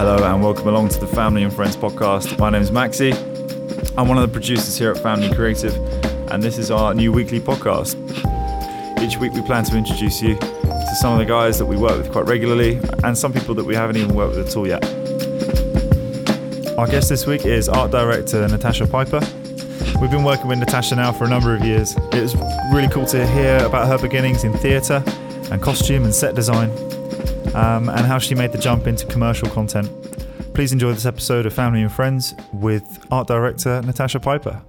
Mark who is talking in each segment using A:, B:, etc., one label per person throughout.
A: Hello and welcome along to the Family and Friends podcast. My name is Maxi. I'm one of the producers here at Family Creative, and this is our new weekly podcast. Each week, we plan to introduce you to some of the guys that we work with quite regularly and some people that we haven't even worked with at all yet. Our guest this week is art director Natasha Piper. We've been working with Natasha now for a number of years. It was really cool to hear about her beginnings in theatre and costume and set design, um, and how she made the jump into commercial content. Please enjoy this episode of Family and Friends with art director Natasha Piper.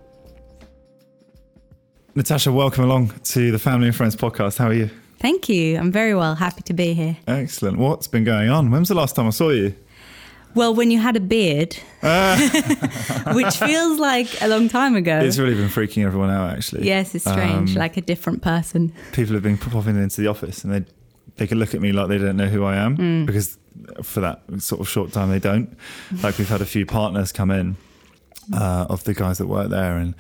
A: Natasha, welcome along to the Family and Friends podcast. How are you?
B: Thank you. I'm very well. Happy to be here.
A: Excellent. What's been going on? When was the last time I saw you?
B: Well, when you had a beard, which feels like a long time ago.
A: It's really been freaking everyone out, actually.
B: yes, it's strange,
A: Um,
B: like a different person.
A: people have been popping into the office and they they can look at me like they don't know who I am
B: Mm.
A: because for that sort of short time they don't. Like we've had a few partners come in uh, of the guys that work there and.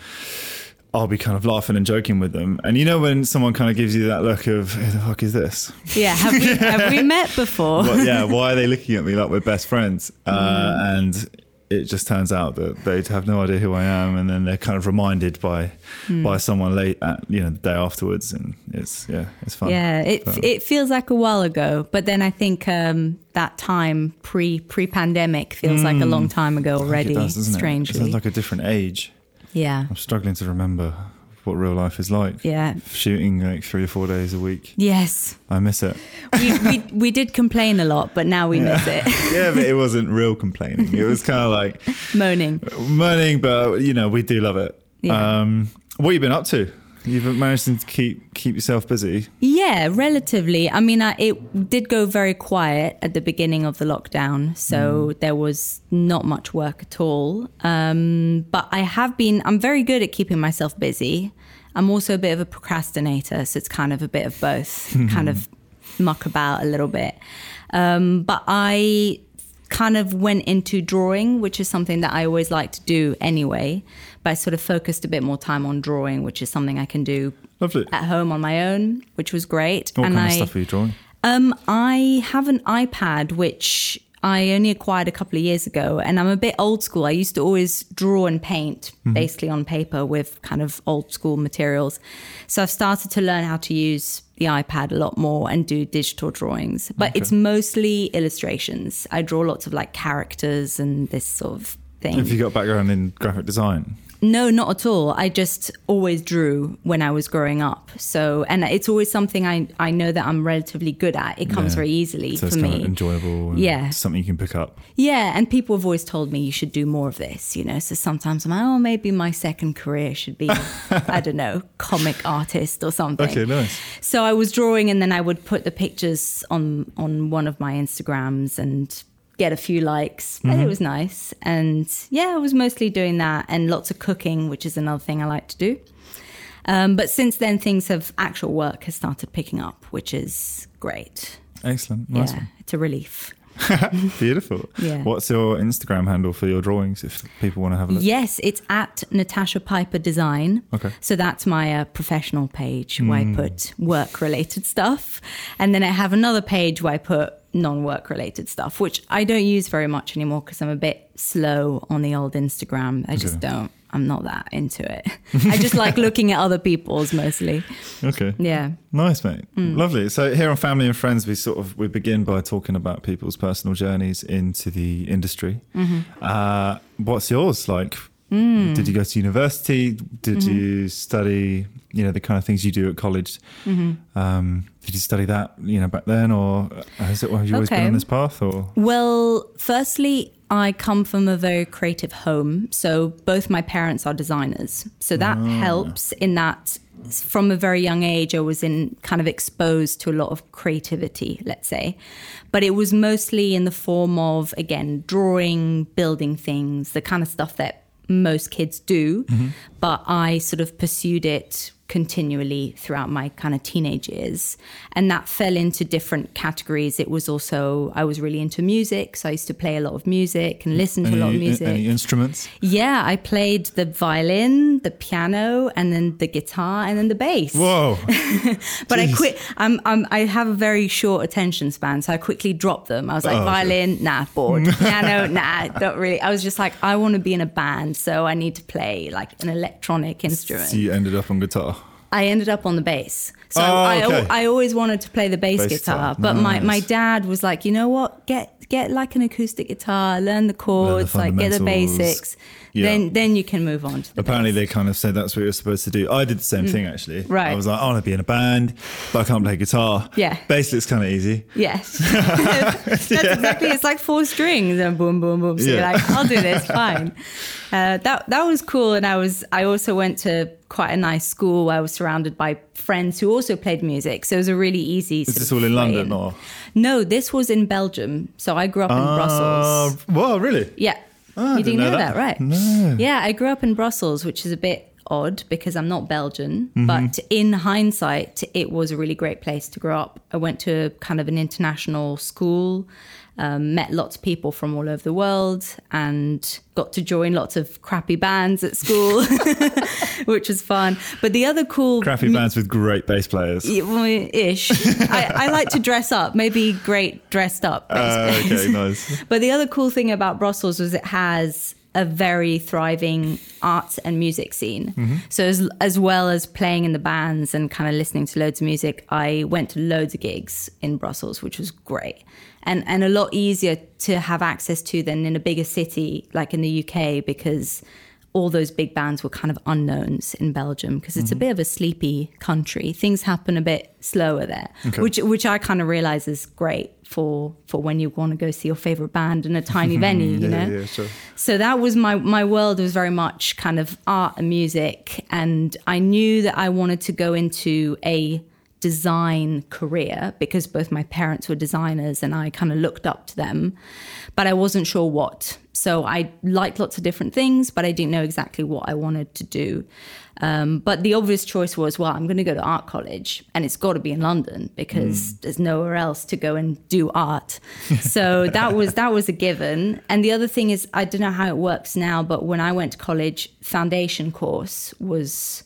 A: I'll be kind of laughing and joking with them, and you know when someone kind of gives you that look of "Who the fuck is this?"
B: Yeah, have we have we met before?
A: But yeah, why are they looking at me like we're best friends? Uh,
B: Mm.
A: and it just turns out that they have no idea who I am, and then they're kind of reminded by
B: Mm.
A: by someone late at you know the day afterwards, and it's yeah, it's fun.
B: Yeah, it
A: So-
B: it feels like a while ago, but then I think um, that time pre pre pandemic feels like a long time ago already.
A: it does, doesn't it? It sounds like a different age.
B: yeah,
A: I'm struggling to remember what real life is like.
B: yeah,
A: Shooting like three or four days a week.
B: yes.
A: I miss it.
B: We, we we did complain a lot, but now we miss it.
A: yeah, but it wasn't real complaining. It was kind of like
B: Moaning.
A: moaning, but you know, we do love it.
B: Yeah.
A: Um, what have you been up to? You've managed to keep keep yourself busy.
B: Yeah, relatively. I mean, I, it did go very quiet at the beginning of the lockdown, so there was not much work at all. Um, but I have been, I'm very good at keeping myself busy. I'm also a bit of a procrastinator, so it's kind of a bit of both, kind of muck about a little bit. Um, but I kind of went into drawing, which is something that I always like to do anyway. But I sort of focused a bit more time on drawing, which is something I can do
A: Lovely.
B: at home on my own, which was great.
A: What
B: and
A: kind
B: I,
A: of stuff are you drawing?
B: um, I have an iPad which I only acquired a couple of years ago, and I'm a bit old school. I used to always draw and paint
A: Mm-hmm.
B: basically on paper with kind of old school materials. So I've started to learn how to use the iPad a lot more and do digital drawings, but it's mostly illustrations. I draw lots of like characters and this sort of thing.
A: Have you got a background in graphic design?
B: No, not at all. I just always drew when I was growing up. So, and it's always something I, I know that I'm relatively good at. It comes
A: Yeah.
B: very easily
A: So
B: for
A: it's kind
B: me.
A: of enjoyable. And
B: Yeah.
A: Something you can pick up.
B: yeah, and people have always told me you should do more of this, you know. So sometimes I'm like, oh, maybe my second career should be, I don't know, comic artist or something.
A: Okay, nice.
B: So I was drawing, and then I would put the pictures on on one of my Instagrams and get a few likes. And
A: Mm-hmm.
B: it was nice, and yeah, I was mostly doing that and lots of cooking, which is another thing I like to do. Um, but since then, things have actual work has started picking up, which is great.
A: Excellent. Nice
B: yeah, it's a relief.
A: Beautiful.
B: Yeah.
A: What's your Instagram handle for your drawings if people want to have a look?
B: Yes, it's at Natasha Piper Design.
A: Okay.
B: So that's my uh, professional page where I put work related stuff. And then I have another page where I put non work related stuff, which I don't use very much anymore because I'm a bit slow on the old Instagram. I just
A: Okay.
B: don't, I'm not that into it. I just like looking at other people's mostly.
A: Okay.
B: Yeah.
A: Nice, mate.
B: Mm.
A: Lovely. So here on Family and Friends, we sort of we begin by talking about people's personal journeys into the industry.
B: Mm-hmm.
A: Uh, what's yours like?
B: Mm.
A: Did you go to university? Did
B: Mm-hmm.
A: you study? You know the kind of things you do at college.
B: Mm-hmm.
A: Um, did you study that? You know back then, or has it? Have you always been on this path? Or
B: Well, firstly, I come from a very creative home. So both my parents are designers. So that ah. helps in that from a very young age, I was in kind of exposed to a lot of creativity, let's say. But it was mostly in the form of, again, drawing, building things, the kind of stuff that most kids do. Mm-hmm. But I sort of pursued it continually throughout my kind of teenage years. And that fell into different categories. It was also, I was really into music. So I used to play a lot of music and listen to a lot of music.
A: any instruments?
B: Yeah, I played the violin, the piano, and then the guitar, and then the bass.
A: Whoa.
B: but I
A: Jeez.
B: quit. I'm, I'm, I have a very short attention span, so I quickly dropped them. I was like,
A: Oh, okay.
B: violin, nah, bored. piano, nah, not really. I was just like, I want to be in a band, so I need to play like an electronic instrument.
A: so you ended up on guitar.
B: I ended up on the bass. So
A: Oh,
B: I,
A: okay.
B: I, I always wanted to play the bass,
A: Bass
B: guitar,
A: guitar.
B: but my, my dad was like, you know what? Get get like an acoustic guitar, learn the chords, like get the basics.
A: Yeah.
B: Then then you can move on to the
A: Apparently,
B: bass.
A: they kind of said that's what you're supposed to do. I did the same thing actually.
B: Mm. Right.
A: I was like, I want to be in a band, but I can't play guitar.
B: Yeah.
A: Bass looks kind of easy.
B: Yes, that's exactly. It's like four strings and boom, boom, boom. So you're
A: Yeah.
B: like, I'll do this, fine. Uh, that that was cool, and I was. I also went to quite a nice school. where I was surrounded by friends who also played music, so it was a really easy.
A: Is this all in London or?
B: No, this was in Belgium. So I grew up in Brussels.
A: Uh, Wow, really?
B: Yeah.
A: Ah, I
B: you
A: didn't
B: didn't know,
A: know
B: that.
A: that.
B: right?
A: No.
B: Yeah, I grew up in Brussels, which is a bit odd because I'm not Belgian.
A: Mm-hmm.
B: But in hindsight, it was a really great place to grow up. I went to kind of an international school, um, met lots of people from all over the world, and got to join lots of crappy bands at school, which was fun. But the other cool
A: Crappy bands with great bass players.
B: Ish. I, I like to dress up, maybe great dressed up. bass
A: Uh, okay, nice.
B: But the other cool thing about Brussels was it has a very thriving arts and music scene.
A: Mm-hmm.
B: So as as well as playing in the bands and kind of listening to loads of music, I went to loads of gigs in Brussels, which was great. And and a lot easier to have access to than in a bigger city like in the UK because all those big bands were kind of unknowns in Belgium because it's a mm-hmm. bit of a sleepy country. Things happen a bit slower there,
A: Okay.
B: which which I kind of realize is great for for when you want to go see your favorite band in a tiny venue, you
A: Yeah,
B: know.
A: yeah, sure.
B: So that was my my world was very much kind of art and music, and I knew that I wanted to go into a design career because both my parents were designers and I kind of looked up to them, but I wasn't sure what. So I liked lots of different things, but I didn't know exactly what I wanted to do. Um, but the obvious choice was, well, I'm going to go to art college, and it's got to be in London because there's nowhere else to go and do art. so that was that was a given. And the other thing is, I don't know how it works now, but when I went to college, foundation course was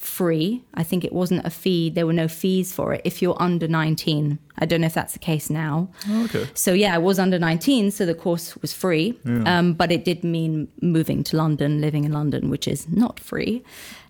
B: free. I think it wasn't a fee. There were no fees for it if you're under 19. I don't know if that's the case now.
A: Oh, okay.
B: So yeah, I was under 19, so the course was free. Um, but it did mean moving to London, living in London, which is not free.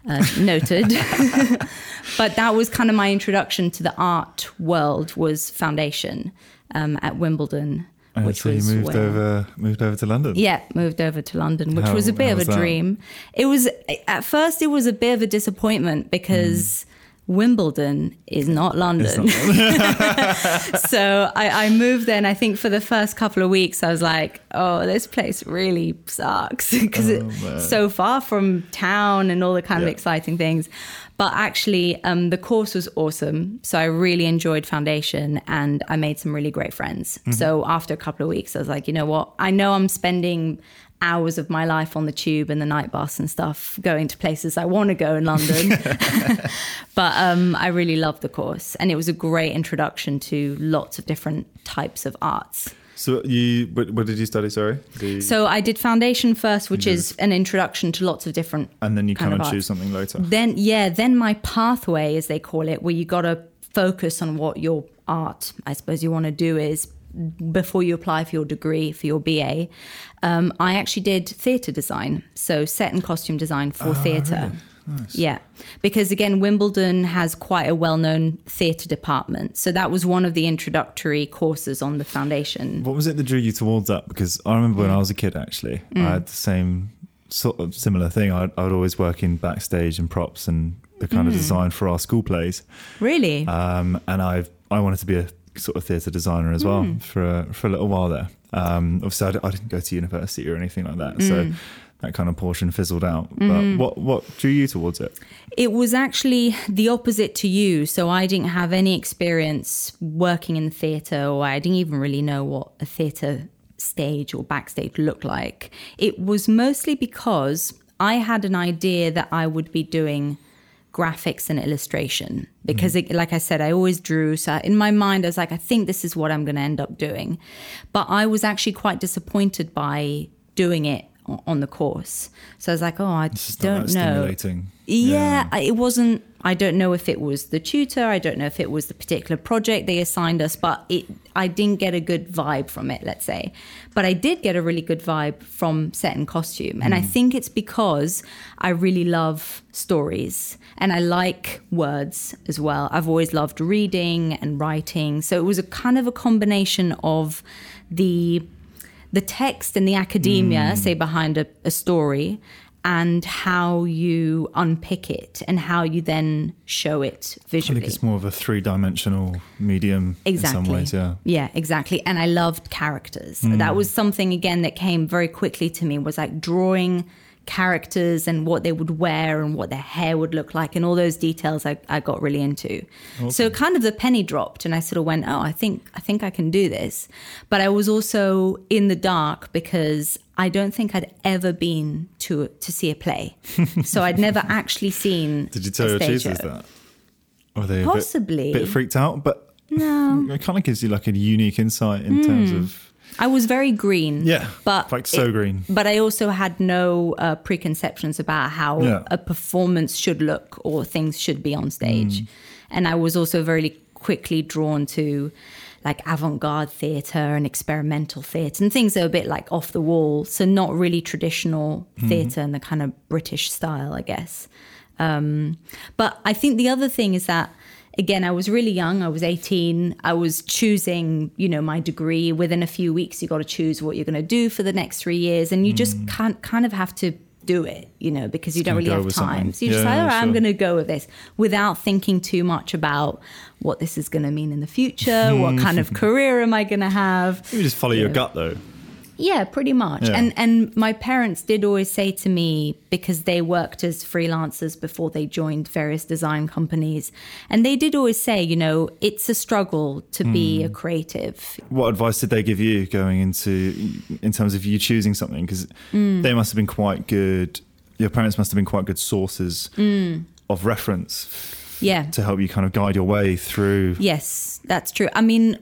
B: Uh, noted. but that was kind of my introduction to the art world was foundation um, at Wimbledon,
A: And
B: which
A: so you moved
B: where-
A: over, moved over to London.
B: yeah, moved over to London, which
A: How-
B: was a bit of a
A: was that?
B: dream. It was at first it was a bit of a disappointment because hmm. Wimbledon is not London. so I, I moved there, and I think for the first couple of weeks, I was like, "Oh, this place really sucks" because
A: Oh,
B: it's so far from town and all the kind of exciting things. But actually, um, the course was awesome. So I really enjoyed foundation, and I made some really great friends.
A: Mm-hmm.
B: So after a couple of weeks, I was like, you know what? I know I'm spending hours of my life on the tube and the night bus and stuff going to places I want to go in London. but um, I really loved the course and it was a great introduction to lots of different types of arts.
A: So you, what, what did you study? Sorry. The-
B: So I did foundation first, which is an introduction to lots of different.
A: and then you
B: of
A: of choose something later.
B: Then yeah, then my pathway, as they call it, where you got to focus on what your art, I suppose, you want to do is before you apply for your degree for your BA. Um, I actually did theatre design, so set and costume design for theatre. Yeah, because again, Wimbledon has quite a well-known theatre department, so that was one of the introductory courses on the foundation.
A: What was it that drew you towards that? Because I remember
B: Mm.
A: when I was a kid, actually, I had the same sort of similar thing. I'd, I'd always work in backstage and props and the kind
B: Mm.
A: of design for our school plays.
B: Really?
A: Um, and I I wanted to be a sort of theatre designer as well
B: Mm.
A: for a, for a little while there. Um, obviously, I, d- I didn't go to university or anything like that, so
B: Mm.
A: That kind of portion fizzled out.
B: Mm-hmm.
A: But what what drew you towards it?
B: It was actually the opposite to you. So I didn't have any experience working in theatre, or I didn't even really know what a theatre stage or backstage looked like. It was mostly because I had an idea that I would be doing graphics and illustration because it, like i said i always drew so in my mind i was like i think this is what i'm going to end up doing but i was actually quite disappointed by doing it on the course so i was like oh i
A: just
B: don't know
A: stimulating.
B: yeah, I- it wasn't. I don't know if it was the tutor. I don't know if it was the particular project they assigned us, but it. I didn't get a good vibe from it. Let's say, but I did get a really good vibe from set and costume, and I think it's because I really love stories and I like words as well. I've always loved reading and writing, so it was a kind of a combination of the the text and the academia, say behind a, a story, and how you unpick it and how you then show it visually.
A: I think it's more of a three-dimensional medium
B: Exactly.
A: in some ways. Yeah.
B: Yeah, exactly. And I loved characters.
A: Mm.
B: That was something again that came very quickly to me was like drawing characters and what they would wear and what their hair would look like and all those details I, I got really into. So kind of the penny dropped and I sort of went, Oh, I think I think I can do this. But I was also in the dark because I don't think I'd ever been to to see a play. so I'd never actually seen
A: Did you tell your
B: show.
A: that? Were they a
B: Possibly.
A: bit, bit freaked out? But
B: No.
A: it kind of gives you like a unique insight in terms hmm. of
B: I was very green.
A: Yeah,
B: But
A: like so
B: it-
A: green.
B: But I also had no uh, preconceptions about how
A: Yeah.
B: a performance should look or things should be on
A: Mm.
B: stage. And I was also very quickly drawn to like avant-garde theater and experimental theater and things that are a bit like off the wall so not really traditional
A: Mm-hmm.
B: theater in the kind of british style i guess um, but I think the other thing is that again, I was really young. I was 18. I was choosing, you know, my degree. Within a few weeks, you got to choose what you're going to do for the next three years, and you just mm. can't kind of have to do it, you know, because you don't really have time.
A: something.
B: So you just
A: Yeah,
B: like, all right, I'm going to go with this without thinking too much about what this is going to mean in the future. what hmm. kind of career am I going to have?
A: you just follow your gut though.
B: Yeah, pretty much.
A: Yeah.
B: And and my parents did always say to me because they worked as freelancers before they joined various design companies, and they did always say, you know, it's a struggle to be
A: Hmm.
B: a creative.
A: What advice did they give you going into in terms of you choosing something? Because
B: Mm.
A: they must have been quite good. Your parents must have been quite good sources
B: Mm.
A: of reference
B: Yeah.
A: to help you kind of guide your way through.
B: Yes, that's true. I mean,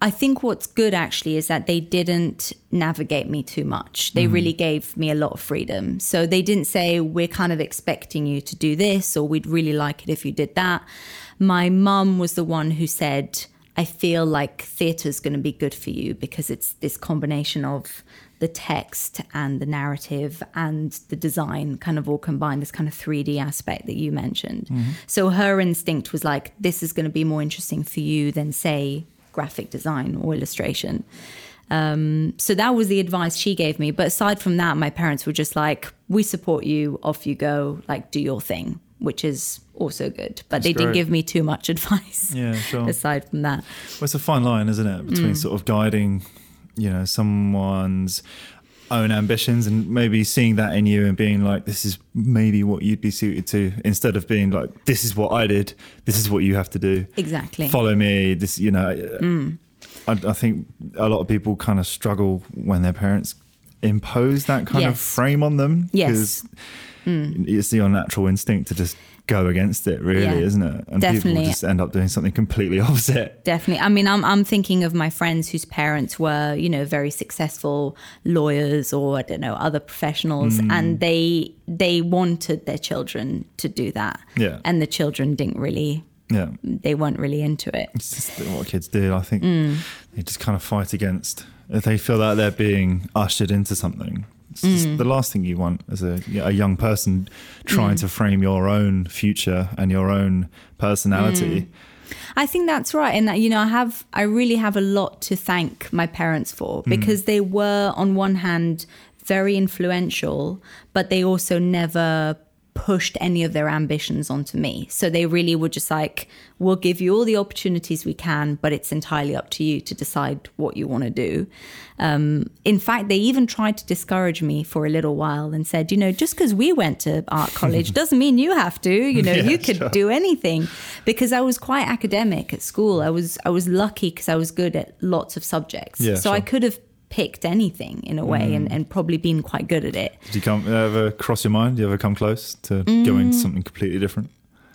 B: I think what's good actually is that they didn't navigate me too much. They mm-hmm. really gave me a lot of freedom. So they didn't say, we're kind of expecting you to do this, or we'd really like it if you did that. My mum was the one who said, I feel like theatre's going to be good for you because it's this combination of the text and the narrative and the design kind of all combined, this kind of 3D aspect that you mentioned. Mm-hmm. So her instinct was like, this is going to be more interesting for you than, say, graphic design or illustration. Um, so that was the advice she gave me. But aside from that, my parents were just like, we support you, off you go, like, do your thing, which is also good. But they
A: great.
B: didn't give me too much advice
A: Yeah, sure.
B: aside from that.
A: Well, it's a fine line, isn't it,
B: Mm.
A: between sort of guiding, you know, someone's own ambitions and maybe seeing that in you and being like, this is maybe what you'd be suited to, instead of being like, this is what I did, this is what you have to do.
B: Exactly.
A: Follow me. This, you know,
B: Mm.
A: I, I think a lot of people kind of struggle when their parents impose that kind of frame on them.
B: Yes.
A: because It's your natural instinct to just go against it, really,
B: Yeah,
A: isn't it? And people just end up doing something completely opposite.
B: Definitely. I mean, I'm I'm thinking of my friends whose parents were, you know, very successful lawyers or I don't know other professionals,
A: Mm.
B: and they they wanted their children to do that,
A: Yeah.
B: and the children didn't really,
A: Yeah.
B: they weren't really into it.
A: It's just what kids do. I think
B: Mm.
A: they just kind of fight against. If they feel that they're being ushered into something, it's
B: Mm.
A: the last thing you want as a, a young person trying
B: Mm.
A: to frame your own future and your own personality.
B: Mm. I think that's right, and that you know, I have, I really have a lot to thank my parents for because they were, on one hand, very influential, but they also never pushed any of their ambitions onto me. So they really were just like, "We'll give you all the opportunities we can, but it's entirely up to you to decide what you want to do." Um, in fact, they even tried to discourage me for a little while and said, "You know, just because we went to art college doesn't mean you have to. You know,
A: Yeah,
B: you could
A: sure.
B: do anything." Because I was quite academic at school. I was I was lucky because I was good at lots of subjects.
A: Yeah,
B: so I could have picked anything in a way and, and probably been quite good at it.
A: Did you come ever cross your mind? Do you ever come close to
B: Mm.
A: going to something completely different?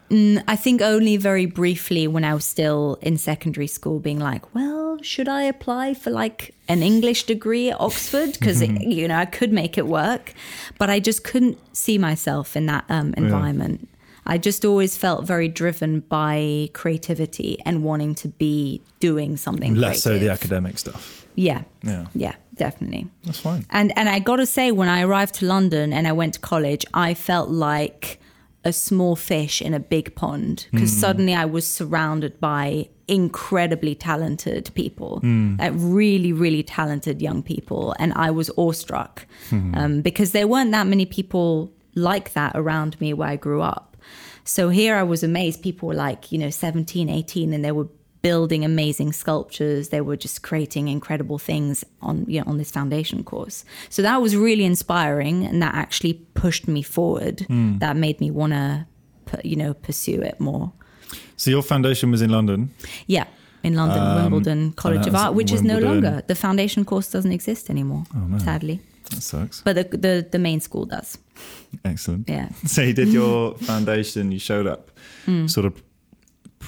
B: Mm, I think only very briefly when I was still in secondary school, being like, well, should I apply for like an English degree at Oxford? Because, you know, I could make it work. But I just couldn't see myself in that um, environment. I just always felt very driven by creativity and wanting to be doing something.
A: Less so the academic stuff.
B: Yeah.
A: Yeah.
B: Yeah, definitely.
A: That's fine.
B: And and I got to say, when I arrived to London and I went to college, I felt like a small fish in a big pond because mm. suddenly I was surrounded by incredibly talented people, mm. like really, really talented young people, and I was awestruck mm-hmm. um, because there weren't that many people like that around me where I grew up. So here I was amazed. People were like, you know, 17, 18, and they were building amazing sculptures. They were just creating incredible things on you know on this foundation course. So that was really inspiring, and that actually pushed me forward. That made me want to, you know, pursue it more.
A: So your foundation was in London.
B: Yeah, in London, Wimbledon College of Art, which is no longer. The foundation course doesn't exist anymore, sadly.
A: That sucks.
B: But the, the the main school does.
A: Excellent.
B: Yeah.
A: So you did your foundation. You showed up,
B: Hmm.
A: sort of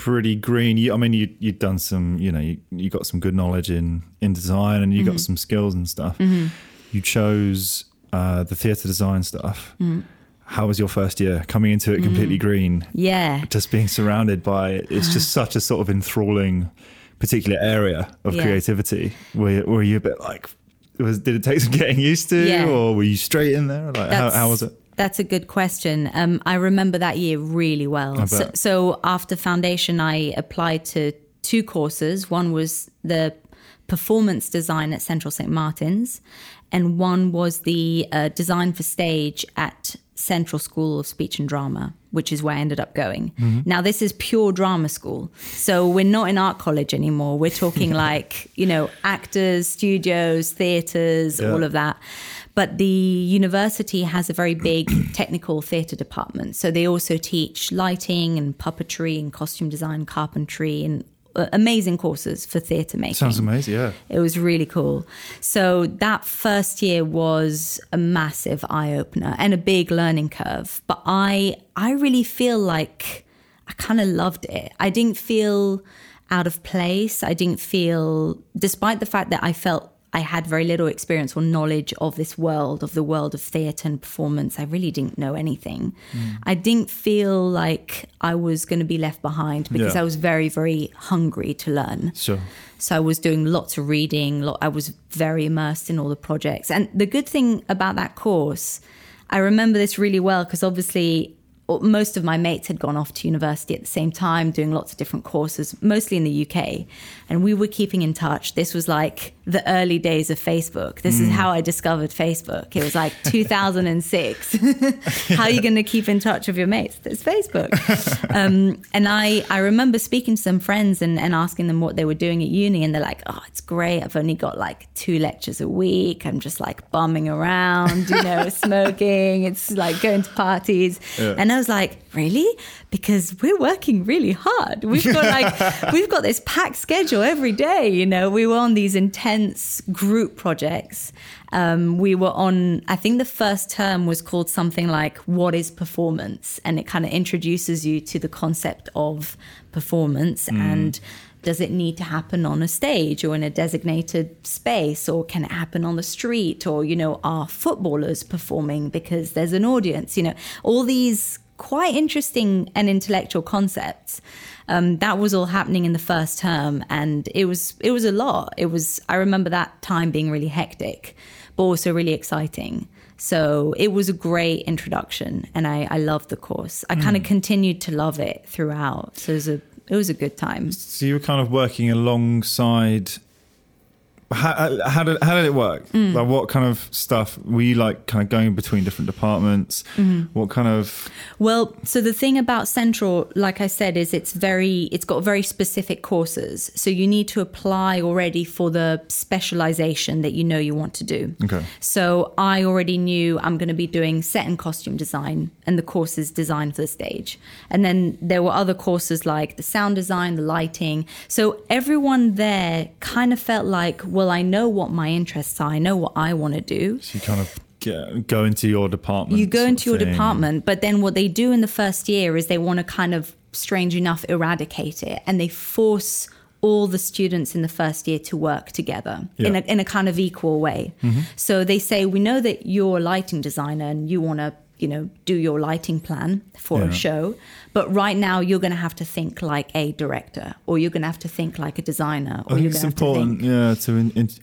A: pretty green. You, I mean, you you'd done some. You know, you, you got some good knowledge in in design, and you
B: Mm-hmm.
A: got some skills and stuff. You chose uh, the theatre design stuff.
B: Mm.
A: How was your first year coming into it completely green?
B: Yeah.
A: Just being surrounded by it's just such a sort of enthralling particular area of
B: Yeah.
A: creativity. Were were you a bit like? Was, did it take some getting used to,
B: Yeah.
A: or were you straight in there? Like, how, how was it?
B: That's a good question. Um, I remember that year really well. So, so after foundation, I applied to two courses. One was the performance design at Central St. Martin's, and one was the uh, design for stage at Central School of Speech and Drama, which is where I ended up going. Now, this is pure drama school. So we're not in art college anymore. We're talking like, you know, actors, studios, theatres,
A: Yeah.
B: all of that. But the university has a very big technical theatre department. So they also teach lighting and puppetry and costume design, carpentry, and uh, amazing courses for theatre making.
A: Sounds amazing. Yeah.
B: It was really cool. So that first year was a massive eye opener and a big learning curve. But I I really feel like I kind of loved it. I didn't feel out of place. I didn't feel despite the fact that I felt I had very little experience or knowledge of this world, of the world of theatre and performance. I really didn't know anything. Mm. I didn't feel like I was going to be left behind because
A: Yeah.
B: I was very, very hungry to learn.
A: Sure.
B: So I was doing lots of reading. lo- I was very immersed in all the projects. And the good thing about that course, I remember this really well because obviously most of my mates had gone off to university at the same time, doing lots of different courses, mostly in the UK. And we were keeping in touch. This was like the early days of Facebook. This is how I discovered Facebook. It was like 2006. how are you going to keep in touch with your mates? It's Facebook. um, and I, I remember speaking to some friends and, and asking them what they were doing at uni. And they're like, oh, it's great. I've only got like two lectures a week. I'm just like bumming around, you know, smoking. It's like going to parties.
A: Yeah.
B: And I was like, really? Because we're working really hard. We've got like, we've got this packed schedule every day. You know, we were on these intense group projects. Um, we were on, I think the first term was called something like What is Performance? And it kind of introduces you to the concept of performance and does it need to happen on a stage or in a designated space or can it happen on the street or you know are footballers performing because there's an audience you know all these quite interesting and intellectual concepts. Um, that was all happening in the first term and it was it was a lot. It was i remember that time being really hectic but also really exciting. So it was a great introduction and i, I loved the course. I kind of continued to love it throughout. So it was a it was a good time.
A: So you were kind of working alongside. How, how did how did it work?
B: Mm.
A: Like what kind of stuff were you like? Kind of going between different departments.
B: Mm-hmm.
A: What kind of
B: Well, so the thing about Central, like I said, is it's very it's got very specific courses. So you need to apply already for the specialization that you know you want to do.
A: Okay.
B: So I already knew I'm going to be doing set and costume design, and the course is designed for the stage. And then there were other courses like the sound design, the lighting. So everyone there kind of felt like, well, I know what my interests are. I know what I want to do.
A: you kind of get, go into your department.
B: you go into your
A: thing.
B: department, but then what they do in the first year is they want to kind of, strange enough, eradicate it, and they force all the students in the first year to work together in, a, in a kind of equal way. Mm-hmm. So they say, we know that you're a lighting designer and you want to, you know, do your lighting plan for
A: Yeah.
B: a show, but right now you're going to have to think like a director, or you're going to have to think like a designer, or
A: I think
B: you're
A: it's
B: to
A: important,
B: think
A: yeah, to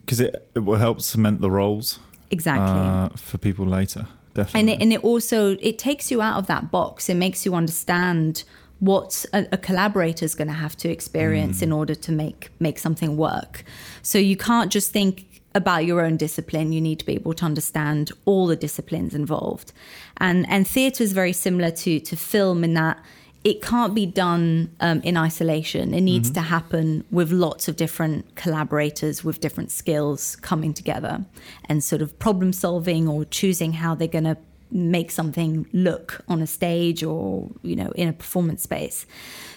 A: because it, it will help cement the roles
B: exactly.
A: uh, for people later. Definitely.
B: and it, and it also it takes you out of that box it makes you understand what a, a collaborator is going to have to experience
A: Mm.
B: in order to make make something work so you can't just think about your own discipline you need to be able to understand all the disciplines involved and and theatre is very similar to to film in that it can't be done um, in isolation. It needs to happen with lots of different collaborators with different skills coming together and sort of problem solving or choosing how they're going to make something look on a stage or you know in a performance space.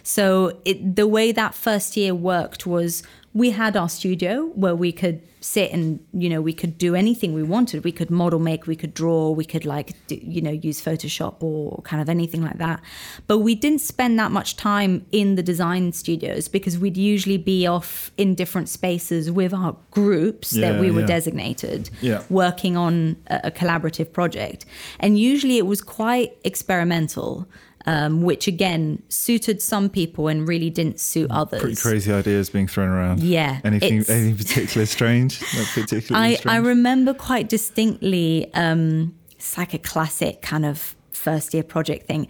B: So it, the way that first year worked was we had our studio where we could sit and you know we could do anything we wanted we could model make we could draw we could like do, you know use photoshop or kind of anything like that but we didn't spend that much time in the design studios because we'd usually be off in different spaces with our groups that we were
A: yeah.
B: designated
A: Yeah.
B: working on a, a collaborative project and usually it was quite experimental um, which again suited some people and really didn't suit others
A: Pretty crazy ideas being thrown around.
B: Yeah,
A: Anything, anything particularly strange? Not particularly
B: I, I remember quite distinctly, um, it's like a classic kind of first year project thing.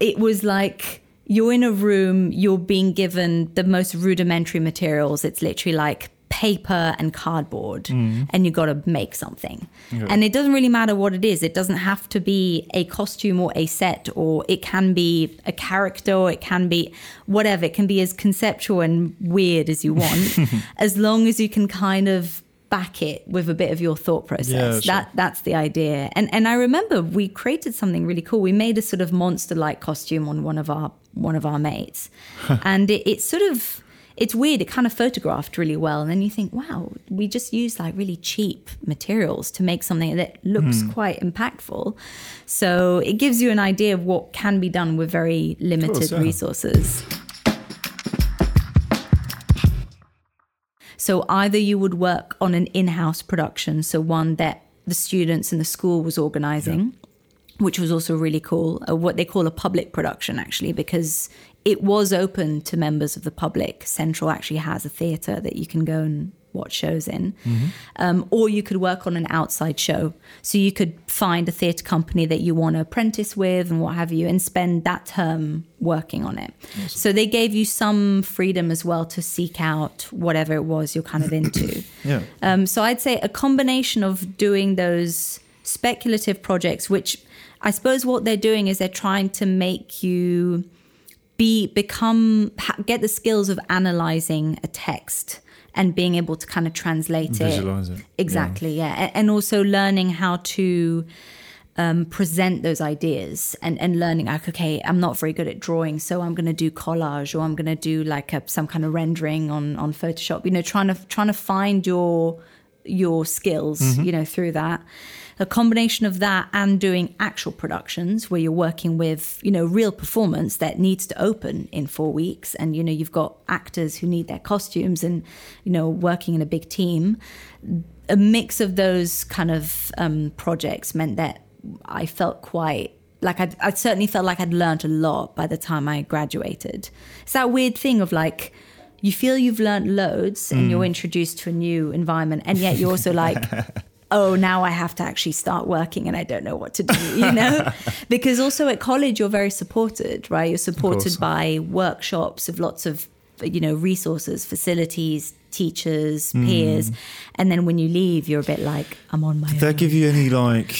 B: It was like you're in a room, you're being given the most rudimentary materials. It's literally like paper and cardboard, mm. and you got to make something. And it doesn't really matter what it is, it doesn't have to be a costume or a set, or it can be a character, or it can be whatever. It can be as conceptual and weird as you want, as long as you can kind of back it with a bit of your thought process.
A: Yeah, sure.
B: That that's the idea. And and I remember we created something really cool. We made a sort of monster like costume on one of our one of our mates. and it, it's sort of it's weird, it kind of photographed really well. And then you think, wow, we just used like really cheap materials to make something that looks
A: Hmm.
B: quite impactful. So it gives you an idea of what can be done with very limited
A: yeah.
B: resources. So either you would work on an in-house production, so one that the students in the school was organizing, which was also really cool. Uh, what they call a public production, actually, because it was open to members of the public. Central actually has a theatre that you can go and watch shows in, um, or you could work on an outside show. So you could find a theatre company that you want to apprentice with and what have you, and spend that term working on it. So they gave you some freedom as well to seek out whatever it was you're kind of into.
A: Yeah.
B: Um, so I'd say a combination of doing those speculative projects, which I suppose what they're doing is they're trying to make you be become get the skills of analyzing a text and being able to kind of translate
A: Visualize it, yeah.
B: exactly yeah, A- and also learning how to um, present those ideas and, and learning like okay i'm not very good at drawing so i'm going to do collage or i'm going to do like a, some kind of rendering on on photoshop you know trying to trying to find your your skills
A: Mm-hmm.
B: you know through that a combination of that and doing actual productions where you're working with you know real performance that needs to open in four weeks and you know you've got actors who need their costumes and you know working in a big team a mix of those kind of um, projects meant that I felt quite like I'd, I certainly felt like I'd learned a lot by the time I graduated. It's that weird thing of like you feel you've learned loads and you're introduced to a new environment, and yet you're also like. Oh, now I have to actually start working and I don't know what to do, you know? because also at college, you're very supported, right? You're supported by workshops of lots of, you know, resources, facilities, teachers, peers. And then when you leave, you're a bit like, I'm on my
A: Did
B: own.
A: they give you any like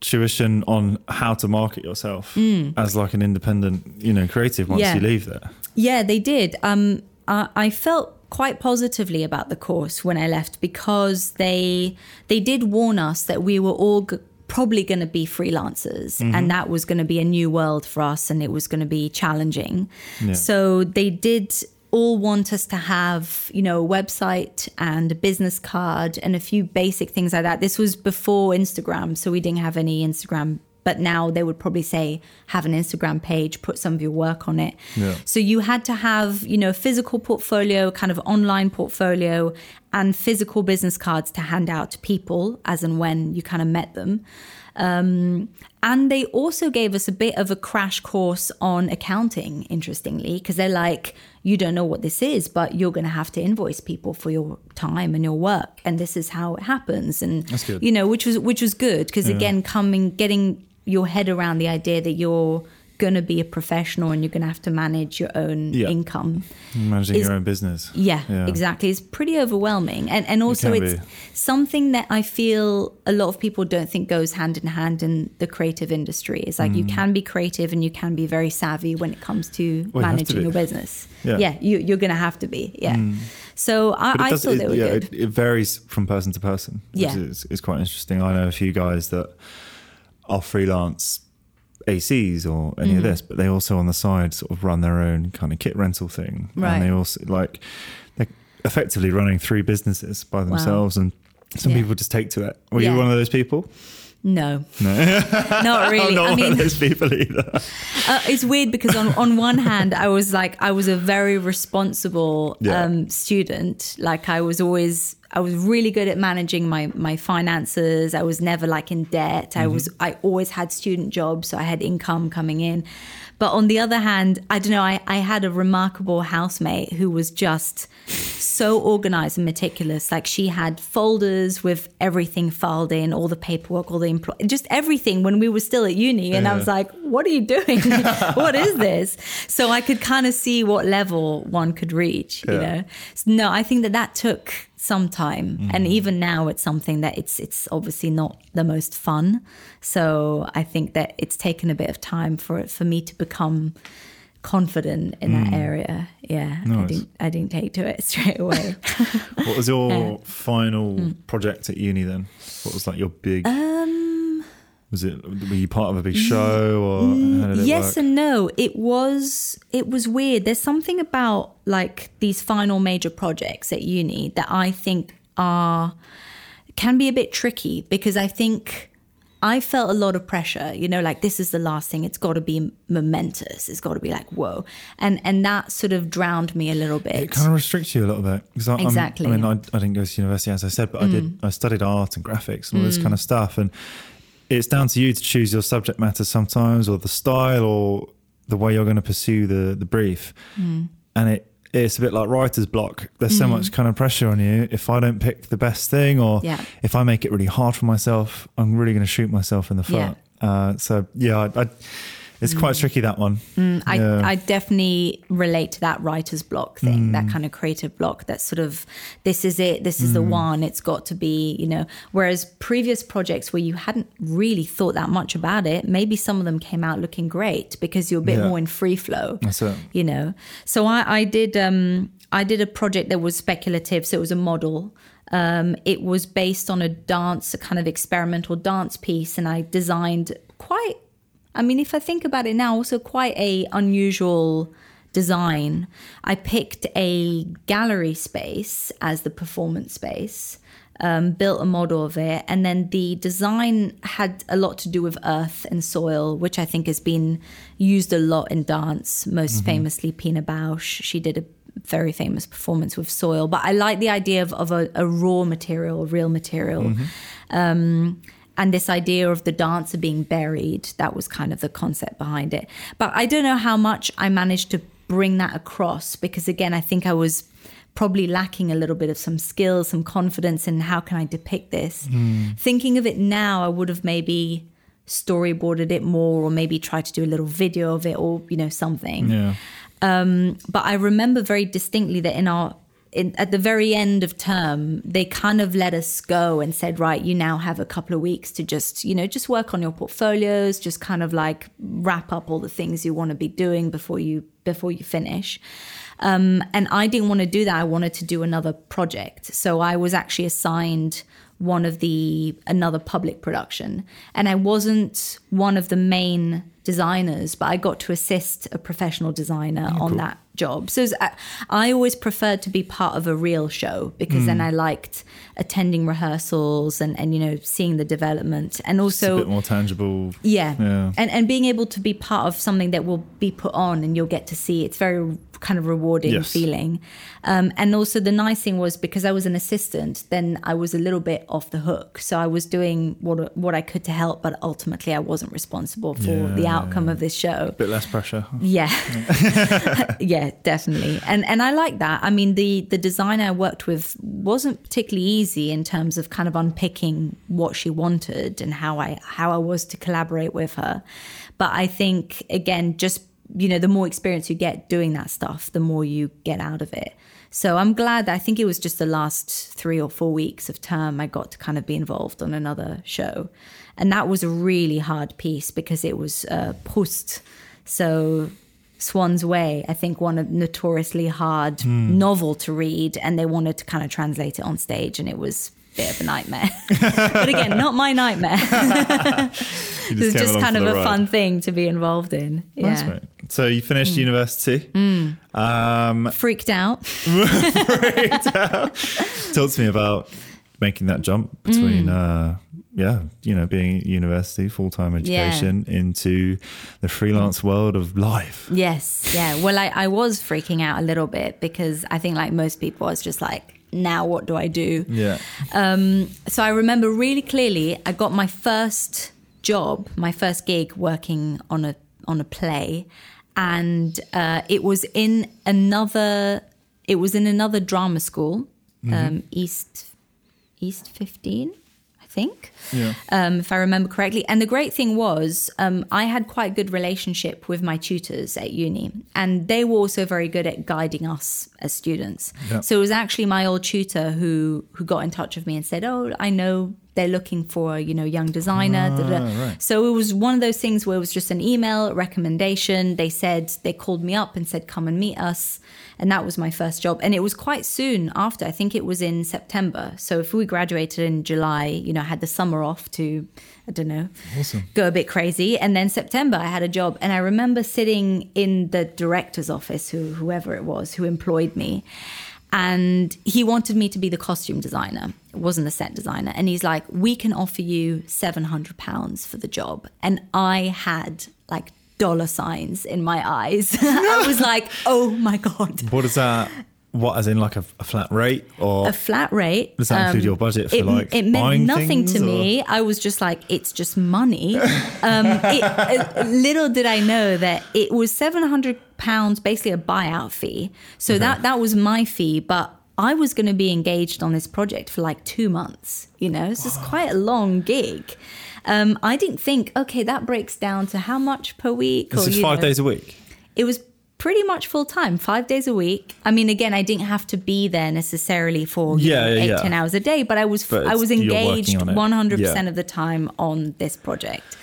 A: tuition on how to market yourself as like an independent, you know, creative once
B: Mm. Yeah.
A: you leave there?
B: Yeah, they did. Um, I, I felt quite positively about the course when I left because they they did warn us that we were all g- probably going to be freelancers and mm-hmm. that was going to be a new world for us and it was going to be challenging. So they did all want us to have, you know, a website and a business card and a few basic things like that. This was before Instagram, so we didn't have any Instagram. But now they would probably say have an Instagram page, put some of your work on it.
A: Yeah.
B: So you had to have, you know, a physical portfolio, kind of online portfolio, and physical business cards to hand out to people as and when you kind of met them. Um, and they also gave us a bit of a crash course on accounting, interestingly, because they're like, you don't know what this is, but you're going to have to invoice people for your time and your work, and this is how it happens. And
A: That's good.
B: you know, which was which was good because again, coming getting your head around the idea that you're going to be a professional and you're going to have to manage your own
A: Yeah.
B: income.
A: Managing
B: Is-
A: your own business.
B: Yeah,
A: Yeah.
B: exactly. It's pretty overwhelming. And and also
A: can
B: it's
A: be.
B: something that I feel a lot of people don't think goes hand in hand in the creative industry. It's like you
A: Mm.
B: can be creative and you can be very savvy when it comes to
A: Well, you to
B: managing your business.
A: Yeah. Mm.
B: you, you're going to have to be. Yeah. So I,
A: it
B: I
A: does-
B: thought
A: it-
B: they were
A: yeah,
B: good.
A: It, it varies from person to person.
B: Yeah.
A: is, is quite interesting. I know a few guys that are freelance ACs or any
B: Mm-hmm.
A: of this, but they also on the side sort of run their own kind of kit rental thing.
B: Right.
A: And they also like they're effectively running three businesses by themselves and some
B: Yeah.
A: people just take to it. Were
B: Yeah.
A: you one of those people?
B: no,
A: No.
B: not really.
A: I'm not
B: I
A: one of those people either.
B: Uh, it's weird because on, on one hand i was like i was a very responsible
A: Yeah.
B: um, student like i was always i was really good at managing my my finances. I was never like in debt. I mm-hmm. was i always had student jobs so i had income coming in. But on the other hand i don't know i, I had a remarkable housemate who was just so organized and meticulous. Like she had folders with everything filed in all the paperwork all the employ- just everything when we were still at uni. And i was like what are you doing? What is this? So i could kind of see what level one could reach you know? So, no i think that that took some time
A: Mm-hmm.
B: and even now it's something that it's it's obviously not the most fun so i think that it's taken a bit of time for it for me to become confident in that area yeah i
A: Mm.
B: Didn't i didn't take to it straight away
A: What was your final
B: Hmm.
A: project at uni then? What was like your big?
B: um
A: was it? Were you part of a big show or
B: yes
A: work?
B: and no it was it was weird there's something about like these final major projects at uni that i think are can be a bit tricky because i think i felt a lot of pressure you know like this is the last thing it's got to be momentous it's got to be like whoa and and that sort of drowned me a little bit
A: it kind of restricts you a little bit because I,
B: Exactly. Mm.
A: I mean, I, I didn't go to university as I said, but I did. I studied art and graphics and all this kind of stuff, and it's down to you to choose your subject matter sometimes, or the style, or the way you're going to pursue the the brief.
B: Mm.
A: And it it's a bit like writer's block. There's so much kind of pressure on you. If I don't pick the best thing, or
B: Yeah.
A: if I make it really hard for myself, I'm really going to shoot myself in the foot.
B: Yeah.
A: Uh, so yeah, I, I, it's quite tricky that one.
B: I,
A: Yeah.
B: I definitely relate to that writer's block thing,
A: Mm.
B: that kind of creative block. That sort of, this is it, this is the
A: Mm.
B: one, it's got to be, you know. Whereas previous projects where you hadn't really thought that much about it, maybe some of them came out looking great because you're a bit
A: Yeah.
B: more in free flow.
A: That's it.
B: You know, so I, I did, um, I did a project that was speculative. So it was a model. Um, it was based on a dance, a kind of experimental dance piece, and I designed quite I mean, if I think about it now, also quite a unusual design. I picked a gallery space as the performance space, um, built a model of it, and then the design had a lot to do with earth and soil, which I think has been used a lot in dance. Most mm-hmm. famously, Pina Bausch. She did a very famous performance with soil, but I like the idea of, of a, a raw material, real material mm-hmm. um, and this idea of the dancer being buried that was kind of the concept behind it. But i don't know how much i managed to bring that across because again i think i was probably lacking a little bit of some skills some confidence in how can i depict this. Hmm. Thinking of it now i would have maybe storyboarded it more or maybe tried to do a little video of it or you know something.
A: Yeah.
B: Um, but I remember very distinctly that in our in, at the very end of term, they kind of let us go and said, right, you now have a couple of weeks to just, you know, just work on your portfolios, just kind of like wrap up all the things you want to be doing before you before you finish. Um, and I didn't want to do that. I wanted to do another project, so I was actually assigned one of the another public production, and I wasn't one of the main designers, but I got to assist a professional designer on
A: cool.
B: that job. So was- I, I always preferred to be part of a real show because
A: Hmm.
B: then I liked attending rehearsals and, and you know seeing the development and
A: It's a bit more tangible.
B: yeah.
A: Yeah.
B: And and being able to be part of something that will be put on and you'll get to see it's very kind of rewarding
A: Yes.
B: feeling. Um, and also the nice thing was because I was an assistant, then I was a little bit off the hook. So I was doing what what I could to help, but ultimately I wasn't responsible for the
A: Yeah.
B: outcome of this show.
A: A bit less pressure.
B: Yeah. yeah, definitely. And and I like that. I mean the the designer I worked with wasn't particularly easy in terms of kind of unpicking what she wanted and how I how I was to collaborate with her. But I think again just you know the more experience you get doing that stuff, the more you get out of it. So I'm glad that I think it was just the last 3 or 4 weeks of term I got to kind of be involved on another show. And that was a really hard piece because it was uh, post so Swann's Way, I think one of notoriously hard
A: Hmm.
B: novel to read, and they wanted to kind of translate it on stage, and it was a bit of a nightmare. but again, not my nightmare. It was just kind of a
A: ride.
B: fun thing to be involved in.
A: Nice,
B: Yeah. Mm.
A: mate. So you finished university. Um,
B: Freaked out.
A: talk to me about making that jump between,
B: Mm.
A: uh, yeah, you know, being at university, full time education, into the freelance world of life.
B: Yes, yeah. Well, I, I was freaking out a little bit because I think, like most people, I was just like, now what do I do?
A: Yeah.
B: Um, so I remember really clearly. I got my first job, my first gig, working on a on a play, and uh, it was in another. It was in another drama school, um, East East fifteen, think
A: Yeah.
B: um, if I remember correctly. And the great thing was, um, I had quite good relationship with my tutors at uni, and they were also very good at guiding us as students.
A: Yeah.
B: So it was actually my old tutor who who got in touch with me and said, "Oh, I know." They're looking for you know young designer. da, da, da."
A: Ah, right.
B: So it was one of those things where it was just an email recommendation. They said they called me up and said come and meet us, and that was my first job. And it was quite soon after. I think it was in September. So if we graduated in July, you know, I had the summer off to, I don't know,
A: Awesome.
B: go a bit crazy. And then September, I had a job, and I remember sitting in the director's office, who whoever it was who employed me, and he wanted me to be the costume designer. It wasn't the set designer, and he's like, "We can offer you seven hundred pounds for the job," and I had like dollar signs in my eyes. I was like, "Oh my god."
A: What is that? What, as in like a, a flat rate or
B: a flat rate.
A: Does that include your budget for,
B: it,
A: like,
B: It meant
A: buying
B: nothing to
A: things,
B: me. I was just like, it's just money. um, it, uh, little did I know that it was seven hundred pounds, basically a buyout fee. So that that was my fee, but. I was going to be engaged on this project for like two months, you know, so it's quite a long gig. Um, I didn't think, okay, that breaks down to how much per week?
A: This
B: or,
A: is five
B: know.
A: days a week.
B: It was pretty much full time, five days a week. I mean, again, I didn't have to be there necessarily for
A: Yeah,
B: know,
A: yeah,
B: eight,
A: yeah.
B: ten hours a day, but I was
A: But
B: I was engaged one hundred percent of the time on this project.